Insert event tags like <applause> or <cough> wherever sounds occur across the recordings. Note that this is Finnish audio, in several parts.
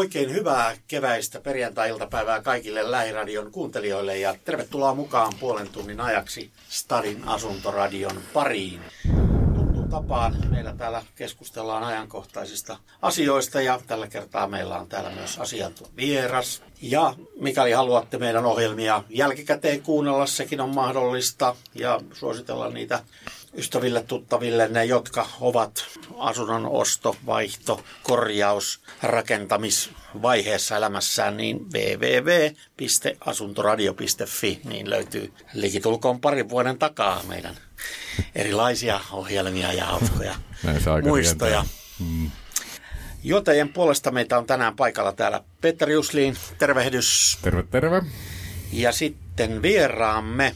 Oikein hyvää keväistä perjantai-iltapäivää kaikille Lähiradion kuuntelijoille ja tervetuloa mukaan puolen tunnin ajaksi Stadin asuntoradion pariin. Tuttuun tapaan meillä täällä keskustellaan ajankohtaisista asioista ja tällä kertaa meillä on täällä myös asiantuntija vieras. Ja mikäli haluatte meidän ohjelmia jälkikäteen kuunnella, sekin on mahdollista ja suositella niitä ystäville, tuttaville, ne jotka ovat asunnon osto, vaihto, korjaus, rakentamisvaiheessa elämässään, niin www.asuntoradio.fi niin löytyy likitulkoon parin vuoden takaa meidän erilaisia ohjelmia ja hauskoja <laughs> muistoja. Hmm. Joten puolesta meitä on tänään paikalla täällä Petteri Jusliin, tervehdys. Terve, terve. Ja sitten vieraamme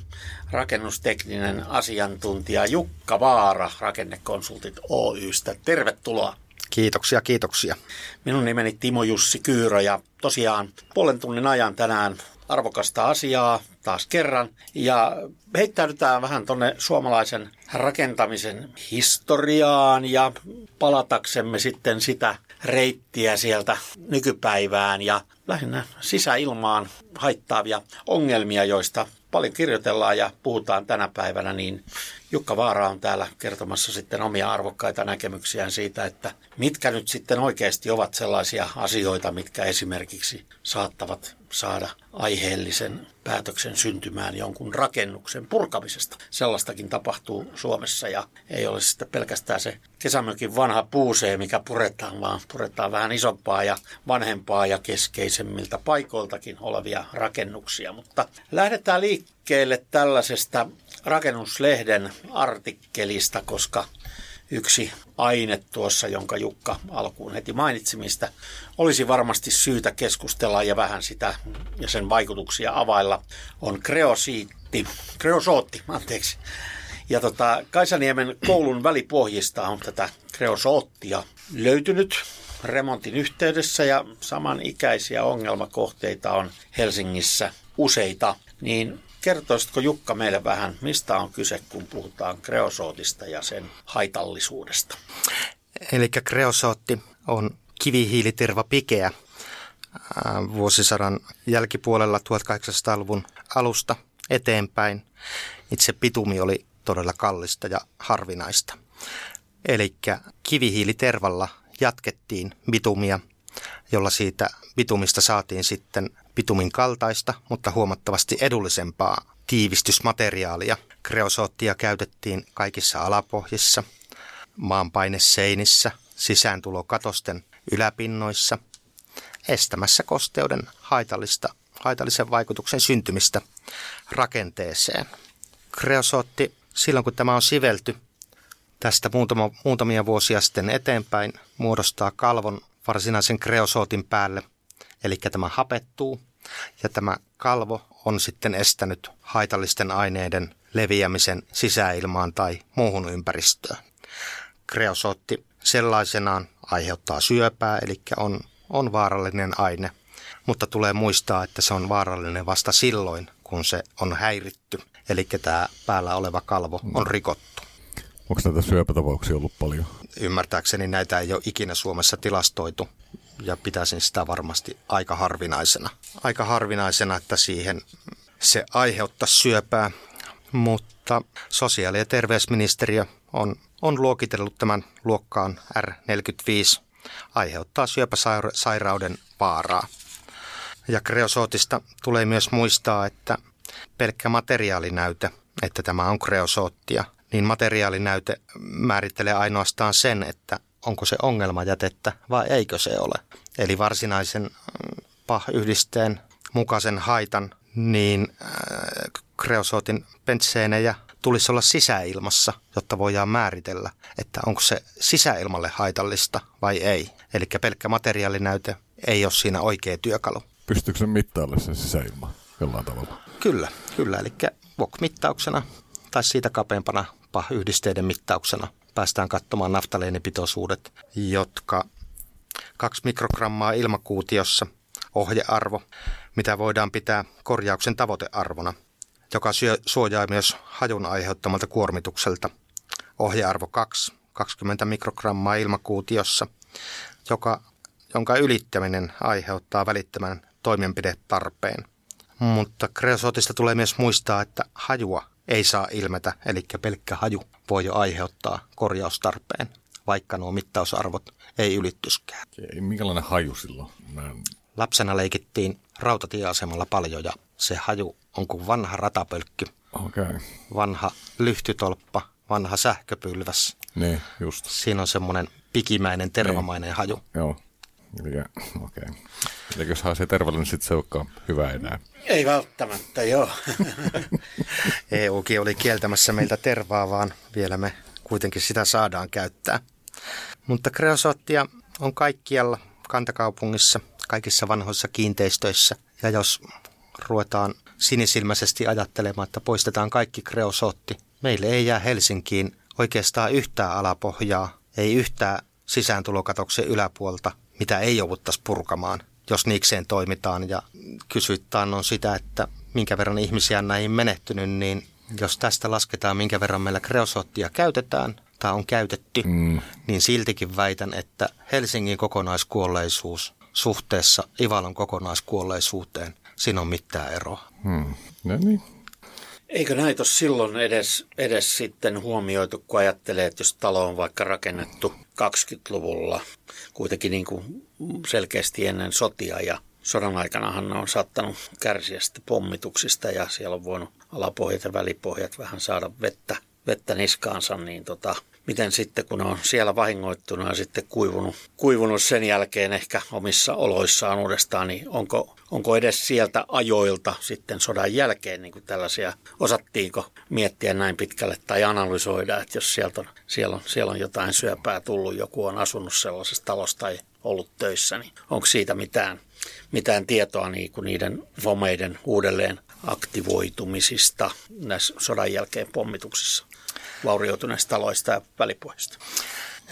rakennustekninen asiantuntija Jukka Vaara Rakennekonsultit Oystä. Tervetuloa. Kiitoksia, kiitoksia. Minun nimeni Timo Jussi Kyyrö ja tosiaan puolen tunnin ajan tänään arvokasta asiaa taas kerran. Ja heittäydytään vähän tuonne suomalaisen rakentamisen historiaan ja palataksemme sitten sitä reittiä sieltä nykypäivään ja lähinnä sisäilmaan haittaavia ongelmia, joista paljon kirjoitellaan ja puhutaan tänä päivänä, niin Jukka Vaara on täällä kertomassa sitten omia arvokkaita näkemyksiään siitä, että mitkä nyt sitten oikeasti ovat sellaisia asioita, mitkä esimerkiksi saattavat saada aiheellisen päätöksen syntymään jonkun rakennuksen purkamisesta. Sellaistakin tapahtuu Suomessa ja ei ole sitten pelkästään se kesämökin vanha puusee, mikä puretaan, vaan puretaan vähän isompaa ja vanhempaa ja keskeisemmiltä paikoiltakin olevia rakennuksia. Mutta lähdetään liikkeelle tällaisesta rakennuslehden artikkelista, koska yksi aine tuossa, jonka Jukka alkuun heti mainitsi, mistä olisi varmasti syytä keskustella ja vähän sitä ja sen vaikutuksia availla, on kreosiitti, kreosootti, anteeksi. Ja tota, Kaisaniemen koulun välipohjista on tätä kreosoottia löytynyt remontin yhteydessä ja samanikäisiä ongelmakohteita on Helsingissä useita. Niin Kertoisitko Jukka meille vähän, mistä on kyse, kun puhutaan kreosootista ja sen haitallisuudesta? Eli kreosootti on kivihiiliterva pikeä vuosisadan jälkipuolella 1800-luvun alusta eteenpäin. Itse pitumi oli todella kallista ja harvinaista. Eli kivihiilitervalla jatkettiin bitumia, jolla siitä bitumista saatiin sitten bitumin kaltaista, mutta huomattavasti edullisempaa tiivistysmateriaalia. Kreosoottia käytettiin kaikissa alapohjissa, maanpaineseinissä, sisääntulokatosten yläpinnoissa, estämässä kosteuden haitallista, haitallisen vaikutuksen syntymistä rakenteeseen. Kreosootti, silloin kun tämä on sivelty tästä muutama, muutamia vuosia sitten eteenpäin, muodostaa kalvon varsinaisen kreosootin päälle – eli tämä hapettuu ja tämä kalvo on sitten estänyt haitallisten aineiden leviämisen sisäilmaan tai muuhun ympäristöön. Kreosootti sellaisenaan aiheuttaa syöpää, eli on, on vaarallinen aine, mutta tulee muistaa, että se on vaarallinen vasta silloin, kun se on häiritty, eli tämä päällä oleva kalvo on rikottu. Onko näitä syöpätapauksia ollut paljon? Ymmärtääkseni näitä ei ole ikinä Suomessa tilastoitu ja pitäisin sitä varmasti aika harvinaisena. Aika harvinaisena, että siihen se aiheuttaa syöpää, mutta sosiaali- ja terveysministeriö on, on luokitellut tämän luokkaan R45 aiheuttaa syöpäsairauden vaaraa. Ja kreosootista tulee myös muistaa, että pelkkä materiaalinäyte, että tämä on kreosoottia, niin materiaalinäyte määrittelee ainoastaan sen, että onko se ongelmajätettä vai eikö se ole. Eli varsinaisen mm, PAH-yhdisteen mukaisen haitan, niin äh, kreosootin pentseenejä tulisi olla sisäilmassa, jotta voidaan määritellä, että onko se sisäilmalle haitallista vai ei. Eli pelkkä materiaalinäyte ei ole siinä oikea työkalu. Pystyykö se mittaalle se sisäilma jollain tavalla? Kyllä, kyllä. Eli VOK-mittauksena tai siitä kapeampana PAH-yhdisteiden mittauksena päästään katsomaan naftaleenipitoisuudet, jotka 2 mikrogrammaa ilmakuutiossa ohjearvo, mitä voidaan pitää korjauksen tavoitearvona, joka syö, suojaa myös hajun aiheuttamalta kuormitukselta. Ohjearvo 2, 20 mikrogrammaa ilmakuutiossa, joka, jonka ylittäminen aiheuttaa välittömän toimenpidetarpeen. Mutta kreosootista tulee myös muistaa, että hajua ei saa ilmetä, eli pelkkä haju voi jo aiheuttaa korjaustarpeen, vaikka nuo mittausarvot ei ylittyskään. Ei, minkälainen haju silloin? Mä en... Lapsena leikittiin rautatieasemalla paljon ja se haju on kuin vanha ratapölkky, Okay. vanha lyhtytolppa, vanha sähköpylväs. Niin, just. Siinä on semmoinen pikimäinen, tervamainen haju. Joo. Okei. Okay. Haisee terveelle, niin sitten se olekaan hyvä enää. Ei välttämättä, joo. <laughs> EUkin oli kieltämässä meiltä tervaa, vaan vielä me kuitenkin sitä saadaan käyttää. Mutta kreosoottia on kaikkialla kantakaupungissa, kaikissa vanhoissa kiinteistöissä. Ja jos ruvetaan sinisilmäisesti ajattelemaan, että poistetaan kaikki kreosootti, meille ei jää Helsinkiin oikeastaan yhtään alapohjaa, ei yhtään sisääntulokatoksen yläpuolta, mitä ei jouduttaisi purkamaan, jos niikseen toimitaan. Ja kysyt on sitä, että minkä verran ihmisiä on näihin menehtynyt, niin jos tästä lasketaan, minkä verran meillä kreosoottia käytetään tai on käytetty, mm. niin siltikin väitän, että Helsingin kokonaiskuolleisuus suhteessa Ivalon kokonaiskuolleisuuteen, siinä on mitään eroa. Hmm. No niin. Eikö näitä ole silloin edes, edes sitten huomioitu, kun ajattelee, että jos talo on vaikka rakennettu 20-luvulla, kuitenkin niin kuin selkeästi ennen sotia ja sodan aikanahan ne on saattanut kärsiä sitten pommituksista ja siellä on voinut alapohjat ja välipohjat vähän saada vettä, vettä niskaansa, niin tota, miten sitten kun on siellä vahingoittunut ja sitten kuivunut, kuivunut sen jälkeen ehkä omissa oloissaan uudestaan, niin onko, onko edes sieltä ajoilta sitten sodan jälkeen niin kuin tällaisia, osattiinko miettiä näin pitkälle tai analysoida, että jos sieltä on, siellä, on, siellä on jotain syöpää tullut, joku on asunut sellaisessa talossa tai ollut töissä, niin onko siitä mitään, mitään tietoa niin kuin niiden fomeiden uudelleen aktivoitumisista näissä sodan jälkeen pommituksissa? Vaurioituneista taloista ja välipohjista.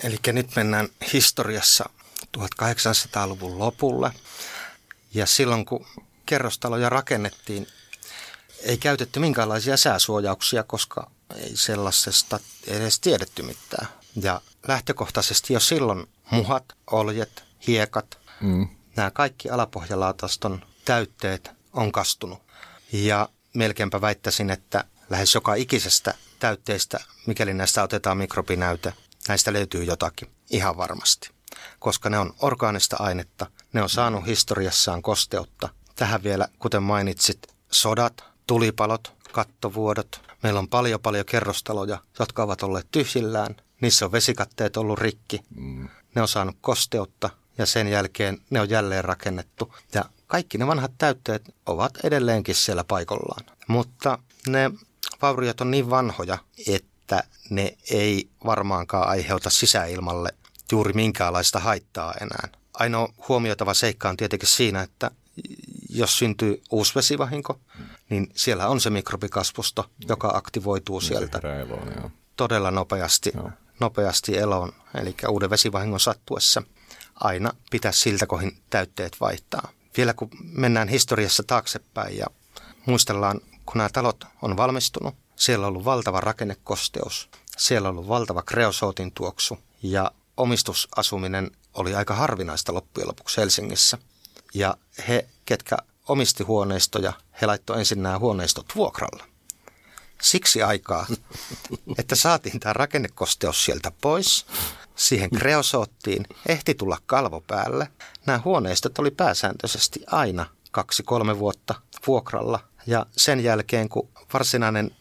Eli nyt mennään historiassa 1800-luvun lopulle. Ja silloin kun kerrostaloja rakennettiin, ei käytetty minkäänlaisia sääsuojauksia, koska ei sellaisesta edes tiedetty mitään. Ja lähtökohtaisesti jo silloin muhat, oljet, hiekat, mm. nämä kaikki alapohjalaataston täytteet on kastunut. Ja melkeinpä väittäisin, että lähes joka ikisestä täytteistä, mikäli näistä otetaan mikrobinäyte, näistä löytyy jotakin, ihan varmasti. Koska ne on orgaanista ainetta, ne on saanut historiassaan kosteutta. Tähän vielä, kuten mainitsit, sodat, tulipalot, kattovuodot. Meillä on paljon paljon kerrostaloja, jotka ovat olleet tyhjillään. Niissä on vesikatteet ollut rikki. Ne on saanut kosteutta ja sen jälkeen ne on jälleen rakennettu. Ja kaikki ne vanhat täytteet ovat edelleenkin siellä paikallaan. Mutta ne vauriot on niin vanhoja, että ne ei varmaankaan aiheuta sisäilmalle juuri minkäänlaista haittaa enää. Ainoa huomioitava seikka on tietenkin siinä, että jos syntyy uusi vesivahinko, niin siellä on se mikrobikasvusto, joka aktivoituu niin sieltä eloon, todella nopeasti, nopeasti eloon. Eli uuden vesivahingon sattuessa aina pitää siltä kohin täytteet vaihtaa. Vielä kun mennään historiassa taaksepäin ja muistellaan kun nämä talot on valmistunut, siellä on ollut valtava rakennekosteus, siellä on ollut valtava kreosootin tuoksu ja omistusasuminen oli aika harvinaista loppujen lopuksi Helsingissä. Ja he, ketkä omisti huoneistoja, he laittoi ensin nämä huoneistot vuokralla. Siksi aikaa, <laughs> että saatiin tämä rakennekosteus sieltä pois, siihen kreosoottiin, ehti tulla kalvo päälle. Nämä huoneistot oli pääsääntöisesti aina kaksi-kolme vuotta vuokralla ja sen jälkeen, kun varsinainen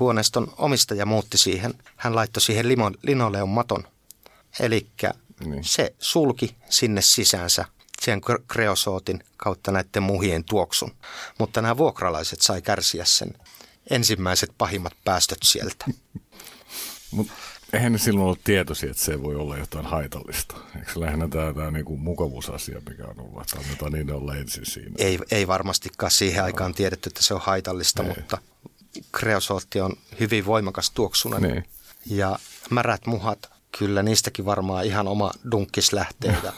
huoneiston omistaja muutti siihen, hän laittoi siihen linoleon maton. Eli niin. se sulki sinne sisäänsä sen kreosootin kautta näiden muhien tuoksun. Mutta nämä vuokralaiset sai kärsiä sen ensimmäiset pahimmat päästöt sieltä. <laughs> Mutta eihän ne silloin ollut tietoisia, että se voi olla jotain haitallista. Eikö lähinnä tämä, tämä niin kuin mukavuusasia, mikä on ollut, että annetaan niin olla ensin siinä? Ei, ei varmastikaan siihen no. aikaan tiedetty, että se on haitallista, ei. mutta kreosootti on hyvin voimakas tuoksunen. Niin. Ja märät muhat, kyllä niistäkin varmaan ihan oma dunkkis lähtee ja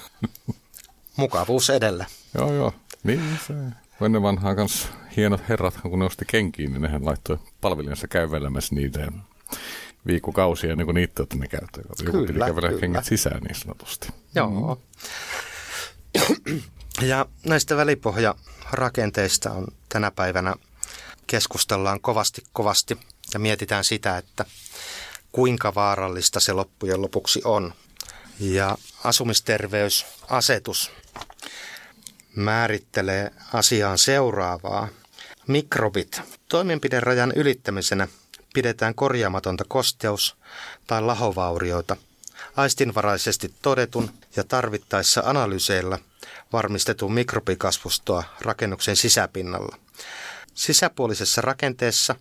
<laughs> mukavuus edellä. Joo, joo. Niin se. Ennen vanhaan kanssa hienot herrat, kun ne osti kenkiin, niin nehän laittoi palvelijansa kävelemässä niitä viikkokausia ennen kuin niitä otti ne käyttöön. Joku kyllä, piti kävellä kyllä. kengät sisään niin sanotusti. Joo. Mm. Ja näistä välipohjarakenteista on tänä päivänä keskustellaan kovasti kovasti ja mietitään sitä, että kuinka vaarallista se loppujen lopuksi on. Ja asumisterveysasetus määrittelee asiaan seuraavaa. Mikrobit. Toimenpiderajan ylittämisenä pidetään korjaamatonta kosteus- tai lahovaurioita aistinvaraisesti todetun ja tarvittaessa analyseilla varmistetun mikrobikasvustoa rakennuksen sisäpinnalla. Sisäpuolisessa rakenteessa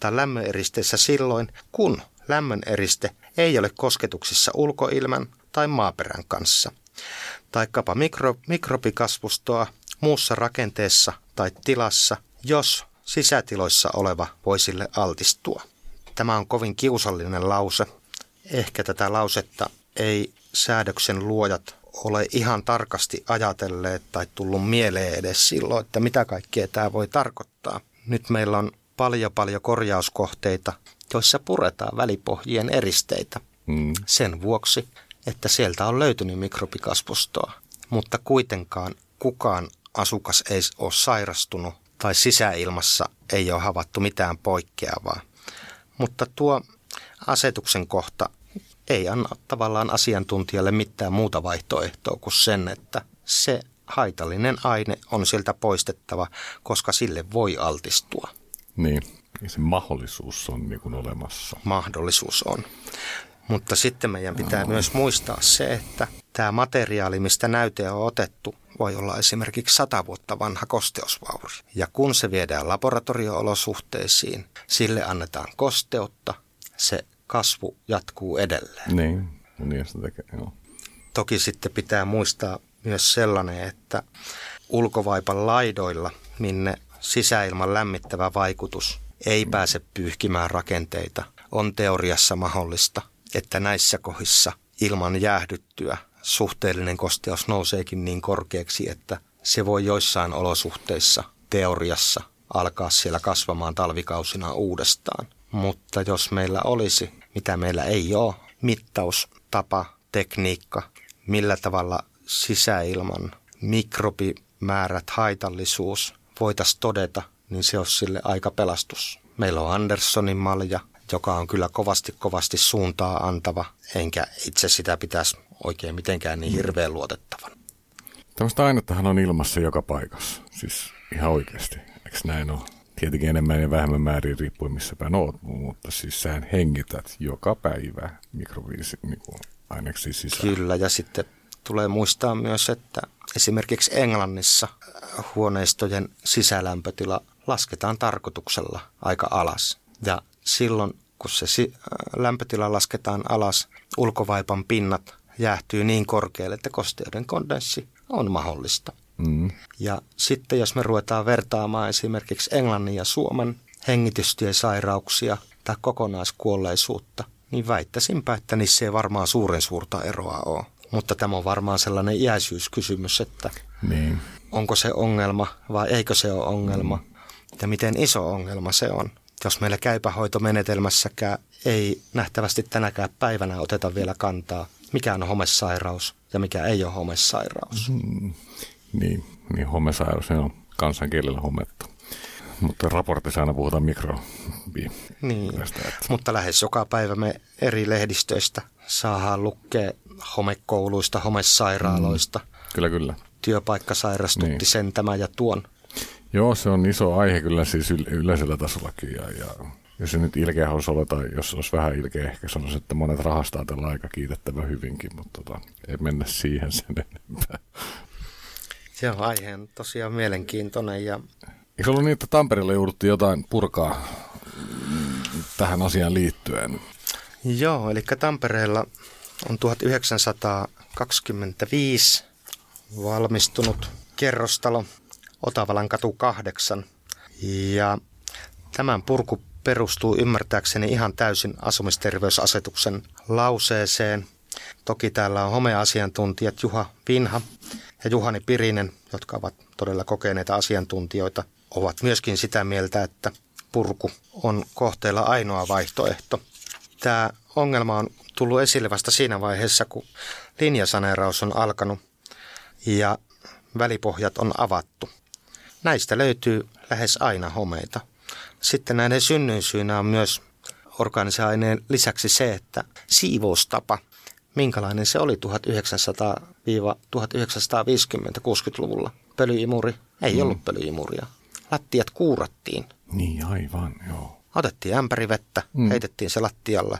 tai lämmöneristeessä silloin, kun lämmöneriste ei ole kosketuksissa ulkoilman tai maaperän kanssa, taikkapa mikro, mikrobikasvustoa muussa rakenteessa tai tilassa, jos sisätiloissa oleva voi sille altistua. Tämä on kovin kiusallinen lause. Ehkä tätä lausetta ei säädöksen luojat ole ihan tarkasti ajatelleet tai tullut mieleen edes silloin, että mitä kaikkea tämä voi tarkoittaa. Nyt meillä on paljon paljon korjauskohteita, joissa puretaan välipohjien eristeitä. Mm. Sen vuoksi, että sieltä on löytynyt mikrobikasvustoa, mutta kuitenkaan kukaan asukas ei ole sairastunut tai sisäilmassa ei ole havaittu mitään poikkeavaa. Mutta tuo asetuksen kohta ei anna tavallaan asiantuntijalle mitään muuta vaihtoehtoa kuin sen, että se haitallinen aine on sieltä poistettava, koska sille voi altistua. Niin, se mahdollisuus on niin kuin olemassa. Mahdollisuus on. Mutta sitten meidän pitää no. myös muistaa se, että tämä materiaali, mistä näyte on otettu, voi olla esimerkiksi sata vuotta vanha kosteusvauri. Ja kun se viedään laboratorio-olosuhteisiin, sille annetaan kosteutta, se kasvu jatkuu edelleen. Niin, niin se tekee, joo. Toki sitten pitää muistaa myös sellainen, että ulkovaipan laidoilla, minne sisäilman lämmittävä vaikutus ei pääse pyyhkimään rakenteita, on teoriassa mahdollista, että näissä kohdissa ilman jäähdyttyä suhteellinen kosteus nouseekin niin korkeaksi, että se voi joissain olosuhteissa teoriassa alkaa siellä kasvamaan talvikausina uudestaan. Mutta jos meillä olisi, mitä meillä ei ole, mittaustapa, tekniikka, millä tavalla sisäilman mikrobimäärät, haitallisuus voitaisiin todeta, niin se olisi sille aika pelastus. Meillä on Andersonin malja, joka on kyllä kovasti kovasti suuntaa antava, enkä itse sitä pitäisi oikein mitenkään niin hirveän luotettavan. Tämmöistä ainettahan on ilmassa joka paikassa, siis ihan oikeasti, eikö näin ole? Tietenkin enemmän ja vähemmän määrin riippuen missä päin oot, mutta siis sähän hengität joka päivä mikroviisi niin aineksi sisään. Kyllä, ja sitten tulee muistaa myös, että esimerkiksi Englannissa huoneistojen sisälämpötila lasketaan tarkoituksella aika alas. Ja silloin, kun se lämpötila lasketaan alas, ulkovaipan pinnat jäähtyy niin korkealle, että kosteuden kondenssi on mahdollista. Mm. Ja sitten jos me ruvetaan vertaamaan esimerkiksi Englannin ja Suomen hengitystiesairauksia tai kokonaiskuolleisuutta, niin väittäisinpä, että niissä ei varmaan suuren suurta eroa ole. Mutta tämä on varmaan sellainen iäisyyskysymys, että niin. onko se ongelma vai eikö se ole ongelma mm. ja miten iso ongelma se on. Jos meillä käypähoitomenetelmässäkään ei nähtävästi tänäkään päivänä oteta vielä kantaa, mikä on homesairaus ja mikä ei ole homesairaus. Mm. Niin, niin homesairaus on kansankielellä hometta. Mutta raportissa aina puhutaan mikro. Niin, tästä, että... mutta lähes joka päivä me eri lehdistöistä saadaan lukea homekouluista, homesairaaloista. Mm, kyllä, kyllä. Työpaikka sairastutti niin. sen, tämä ja tuon. Joo, se on iso aihe kyllä siis yleisellä tasollakin. Ja, ja jos se nyt ilkeä olisi olla, tai jos olisi vähän ilkeä, ehkä sanoisin, että monet rahastaa tällä aika kiitettävä hyvinkin, mutta tota, ei mennä siihen sen enempää. Se on aiheen tosiaan mielenkiintoinen. Ja... Eikö ollut niin, että Tampereella jouduttiin jotain purkaa tähän asiaan liittyen? Joo, eli Tampereella on 1925 valmistunut kerrostalo Otavalan katu 8. Ja tämän purku perustuu ymmärtääkseni ihan täysin asumisterveysasetuksen lauseeseen. Toki täällä on homeasiantuntijat Juha Vinha ja Juhani Pirinen, jotka ovat todella kokeneita asiantuntijoita, ovat myöskin sitä mieltä, että purku on kohteella ainoa vaihtoehto. Tämä ongelma on tullut esille vasta siinä vaiheessa, kun linjasaneeraus on alkanut ja välipohjat on avattu. Näistä löytyy lähes aina homeita. Sitten näiden synnyin syynä on myös orgaanisen aineen lisäksi se, että siivoustapa, minkälainen se oli 1900-1950-60-luvulla. Pölyimuri ei mm. ollut pölyimuria. Lattiat kuurattiin. Niin aivan, joo. Otettiin ämpäri vettä, mm. heitettiin se lattialle.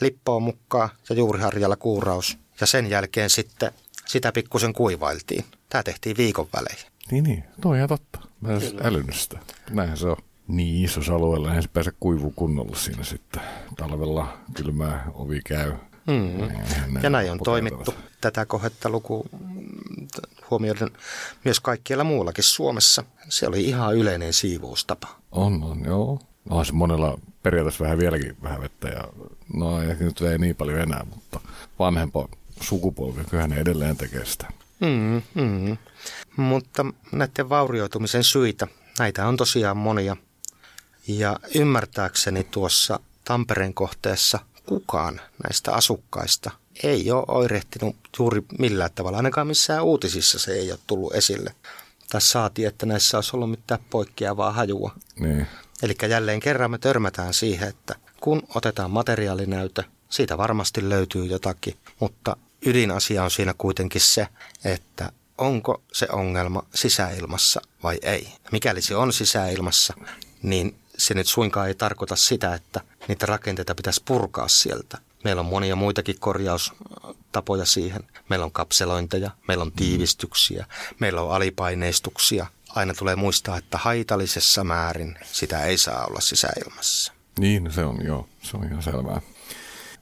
Lippoon mukaan ja juuriharjalla kuuraus. Ja sen jälkeen sitten sitä pikkusen kuivailtiin. Tämä tehtiin viikon välein. Niin, niin. Tuo on ihan totta. Mä en älynyt sitä. Näinhän se on. Niin isossa alueella, se pääse kuivu kunnolla siinä sitten. Talvella kylmää ovi käy. Mm. Ja näin on toimittu tätä kohetta luku huomioiden myös kaikkialla muullakin Suomessa. Se oli ihan yleinen siivoustapa. On, on, joo. No se monella periaatteessa vähän vieläkin vähän vettä ja no ehkä nyt ei niin paljon enää, mutta vanhempa sukupolvi, kyllä ne edelleen tekee sitä. Mm, mm. Mutta näiden vaurioitumisen syitä, näitä on tosiaan monia. Ja ymmärtääkseni tuossa Tampereen kohteessa kukaan näistä asukkaista ei ole oirehtinut juuri millään tavalla. Ainakaan missään uutisissa se ei ole tullut esille. Tai saatiin, että näissä olisi ollut mitään poikkeavaa hajua. Niin. Eli jälleen kerran me törmätään siihen, että kun otetaan materiaalinäytö, siitä varmasti löytyy jotakin, mutta ydinasia on siinä kuitenkin se, että onko se ongelma sisäilmassa vai ei. Mikäli se on sisäilmassa, niin se nyt suinkaan ei tarkoita sitä, että niitä rakenteita pitäisi purkaa sieltä. Meillä on monia muitakin korjaustapoja siihen. Meillä on kapselointeja, meillä on tiivistyksiä, meillä on alipaineistuksia. Aina tulee muistaa, että haitallisessa määrin sitä ei saa olla sisäilmassa. Niin, se on joo, se on ihan selvää.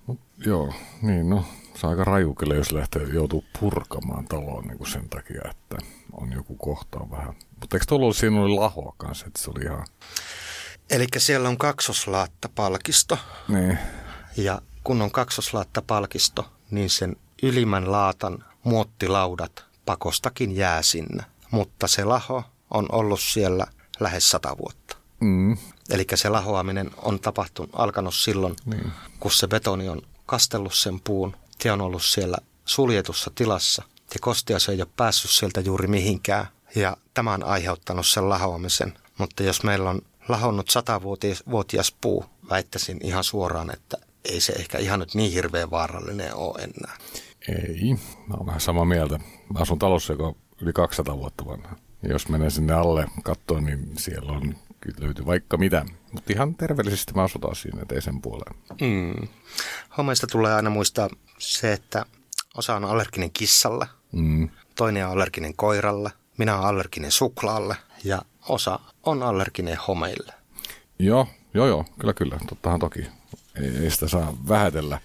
Mut, joo, niin no, se on aika raju kyllä, jos lähtee, joutuu purkamaan taloon niin kuin sen takia, että on joku kohta vähän. Mutta eikö tuolla ollut, siinä oli lahoa kanssa, että se oli ihan... Eli siellä on kaksoslaattapalkisto. Niin. Ja kun on kaksoslaattapalkisto, niin sen ylimmän laatan muottilaudat pakostakin jää sinne. Mutta se laho on ollut siellä lähes sata vuotta. Mm. Eli se lahoaminen on tapahtunut, alkanut silloin, niin. kun se betoni on kastellut sen puun. Se on ollut siellä suljetussa tilassa ja kosteus ei ole päässyt sieltä juuri mihinkään. Ja tämä on aiheuttanut sen lahoamisen. Mutta jos meillä on lahonnut satavuotias puu, väittäisin ihan suoraan, että ei se ehkä ihan nyt niin hirveän vaarallinen ole enää. Ei, mä oon vähän samaa mieltä. Mä asun talossa, joka on yli 200 vuotta vanha. Ja jos menee sinne alle katsoa, niin siellä on kyllä löytyy vaikka mitä. Mutta ihan terveellisesti mä asutaan siinä, ettei sen puoleen. Mm. Homeista tulee aina muistaa se, että osa on allerginen kissalle, Mm. toinen on allerginen koiralle, minä olen allerginen suklaalle ja osa on allerginen homeille. Joo, joo, joo, kyllä, kyllä. Tottahan toki. Ei, ei sitä saa vähätellä.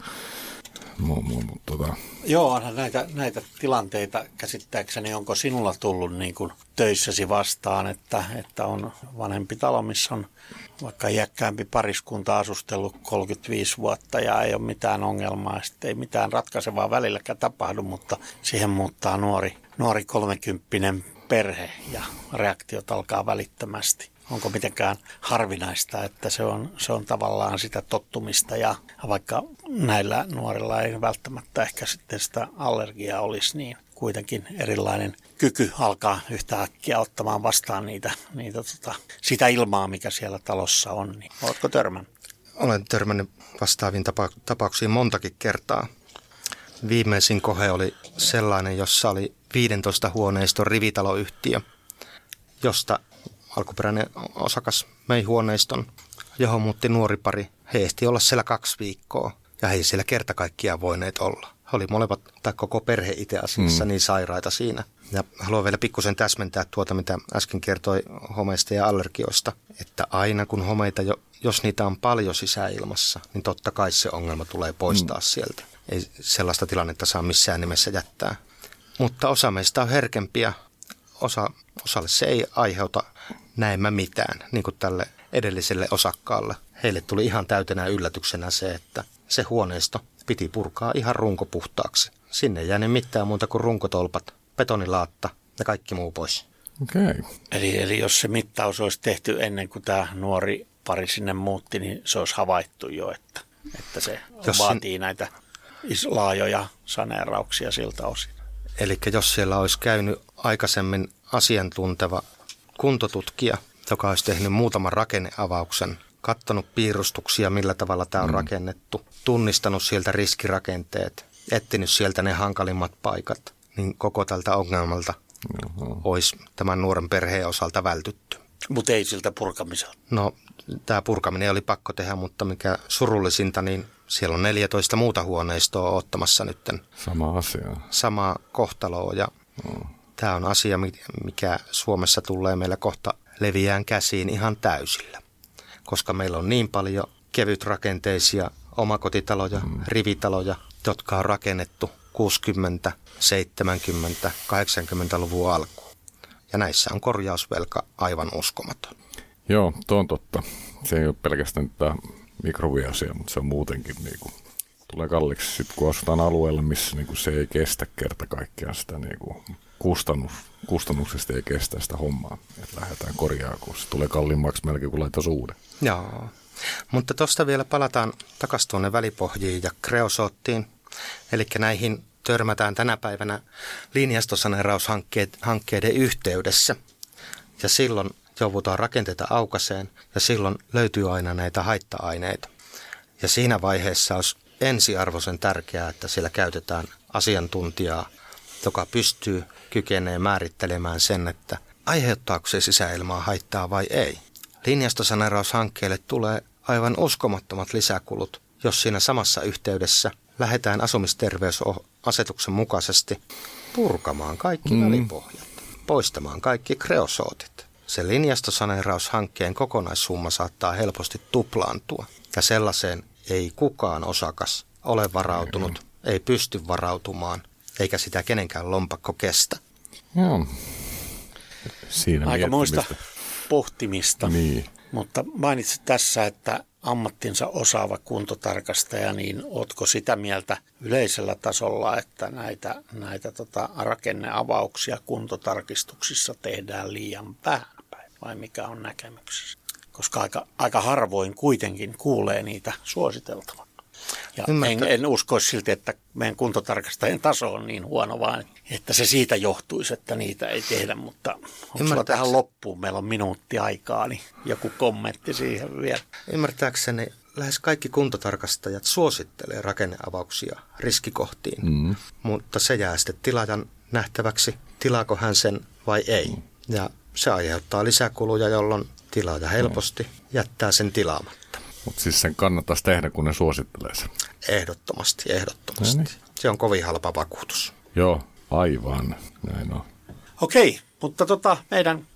Mu, mu, mu, tota. Joo, onhan näitä, näitä tilanteita käsittääkseni, onko sinulla tullut niin kuin töissäsi vastaan, että, että on vanhempi talo, missä on vaikka iäkkäämpi pariskunta asustellut 35 vuotta ja ei ole mitään ongelmaa, sitten ei mitään ratkaisevaa välilläkään tapahdu, mutta siihen muuttaa nuori, nuori kolmekymppinen perhe ja reaktiot alkaa välittömästi. Onko mitenkään harvinaista, että se on, se on tavallaan sitä tottumista ja vaikka näillä nuorilla ei välttämättä ehkä sitten sitä allergiaa olisi, niin kuitenkin erilainen kyky alkaa yhtäkkiä ottamaan vastaan niitä, niitä tota, sitä ilmaa, mikä siellä talossa on. Niin, oletko törmännyt? Olen törmännyt vastaaviin tapa- tapauksiin montakin kertaa. Viimeisin kohe oli sellainen, jossa oli 15 huoneiston rivitaloyhtiö, josta alkuperäinen osakas möi huoneiston, johon muutti nuori pari. He ehti olla siellä kaksi viikkoa ja he ei siellä kerta kaikkiaan voineet olla. He oli molemmat, tai koko perhe itse asiassa, mm. niin sairaita siinä. Ja haluan vielä pikkusen täsmentää tuota, mitä äsken kertoi homeista ja allergioista, että aina kun homeita, jo, jos niitä on paljon sisäilmassa, niin totta kai se ongelma tulee poistaa mm. sieltä. Ei sellaista tilannetta saa missään nimessä jättää. Mutta osa meistä on herkempiä, osa, osalle se ei aiheuta näemmä mitään, niin kuin tälle edelliselle osakkaalle. Heille tuli ihan täytenä yllätyksenä se, että se huoneisto piti purkaa ihan runkopuhtaaksi. Sinne ei jäänyt mitään muuta kuin runkotolpat, betonilaatta ja kaikki muu pois. Okei. Okay. Eli, eli jos se mittaus olisi tehty ennen kuin tämä nuori pari sinne muutti, niin se olisi havaittu jo, että, että se jos vaatii sin... näitä laajoja saneerauksia siltä osin. Eli jos siellä olisi käynyt aikaisemmin asiantunteva kuntotutkija, joka olisi tehnyt muutaman rakenneavauksen, kattonut piirustuksia, millä tavalla tämä on mm. rakennettu, tunnistanut sieltä riskirakenteet, etsinyt sieltä ne hankalimmat paikat, niin koko tältä ongelmalta Oho. olisi tämän nuoren perheen osalta vältytty. Mutta ei siltä purkamiselta. No, tämä purkaminen oli pakko tehdä, mutta mikä surullisinta, niin siellä on 14 muuta huoneistoa ottamassa nytten. Sama asia. Sama kohtaloa ja mm. tämä on asia, mikä Suomessa tulee meillä kohta leviään käsiin ihan täysillä. Koska meillä on niin paljon kevytrakenteisia omakotitaloja, mm. rivitaloja, jotka on rakennettu 60, 70, 80-luvun alkuun. Ja näissä on korjausvelka aivan uskomaton. Joo, tuo on totta. Se ei ole pelkästään tämä mikrobiasia, mutta se on muutenkin niin kuin, tulee kalliiksi sit, kun asutaan alueella, missä niin kuin, se ei kestä kerta kaikkiaan sitä niin kuin, kustannus, kustannuksesta ei kestä sitä hommaa, että lähdetään korjaamaan, kun se tulee kalliimmaksi melkein kuin laitaisi uuden. Joo, mutta tuosta vielä palataan takaisin tuonne välipohjiin ja kreosoottiin, eli näihin törmätään tänä päivänä linjastosaneeraushankkeiden yhteydessä. Ja silloin joudutaan rakenteita aukaseen ja silloin löytyy aina näitä haitta-aineita. Ja siinä vaiheessa olisi ensiarvoisen tärkeää, että siellä käytetään asiantuntijaa, joka pystyy kykenee määrittelemään sen, että aiheuttaako se sisäilmaa haittaa vai ei. Linjastosaneeraushankkeelle tulee aivan uskomattomat lisäkulut, jos siinä samassa yhteydessä lähdetään asumisterveysasetuksen mukaisesti purkamaan kaikki mm. välipohjat, poistamaan kaikki kreosootit. Se linjastosaneeraushankkeen kokonaissumma saattaa helposti tuplaantua, ja sellaiseen ei kukaan osakas ole varautunut, ei pysty varautumaan, eikä sitä kenenkään lompakko kestä. Joo. Siinä Aika muista pohtimista. Niin. Mutta mainitsit tässä, että ammattinsa osaava kuntotarkastaja, niin ootko sitä mieltä yleisellä tasolla, että näitä, näitä tota rakenneavauksia kuntotarkistuksissa tehdään liian vähän vai mikä on näkemyksessä? Koska aika, aika harvoin kuitenkin kuulee niitä suositeltavan. Ja en, en uskoisi silti, että meidän kuntotarkastajien taso on niin huono, vaan että se siitä johtuisi, että niitä ei tehdä. Mutta onko sulla tähän loppuun? Meillä on minuutti aikaa, niin joku kommentti siihen vielä. Ymmärtääkseni lähes kaikki kuntotarkastajat suosittelee rakenneavauksia riskikohtiin, mm. mutta se jää sitten tilaajan nähtäväksi, tilaako hän sen vai ei. Mm. Ja se aiheuttaa lisäkuluja, jolloin tilaaja helposti mm. jättää sen tilaamatta. Mutta siis sen kannattaisi tehdä, kun ne suosittelee sen. Ehdottomasti, ehdottomasti. No niin. Se on kovin halpa vakuutus. Joo, aivan. Näin on. Okei, mutta tota, meidän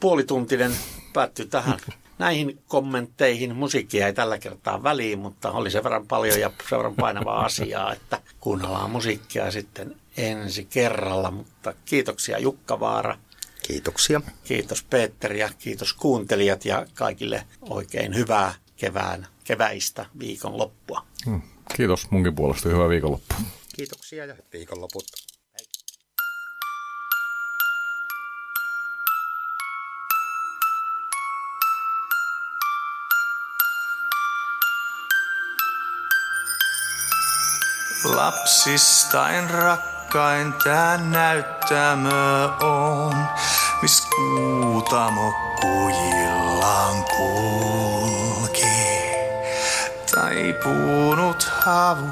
puolituntinen päättyy tähän. <laughs> Näihin kommentteihin musiikkia ei tällä kertaa väliin, mutta oli sen verran paljon ja sen verran painavaa <laughs> asiaa, että kuunnellaan musiikkia sitten ensi kerralla. Mutta kiitoksia Jukka Vaara. Kiitoksia. Kiitos Petteri ja kiitos kuuntelijat ja kaikille oikein hyvää kevään, keväistä viikonloppua. Hmm. Kiitos munkin puolesta. Hyvää viikonloppua. Kiitoksia ja viikonloput. Lapsistain rakkain tää näyttämö on, mis kuutamo kujillaan kulki. Taipunut havu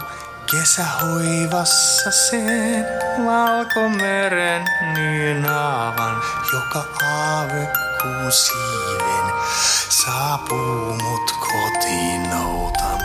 kesähoivassa sen valkomeren aavan, joka aavekkuun siiven saapuu mut kotiin noutamaan.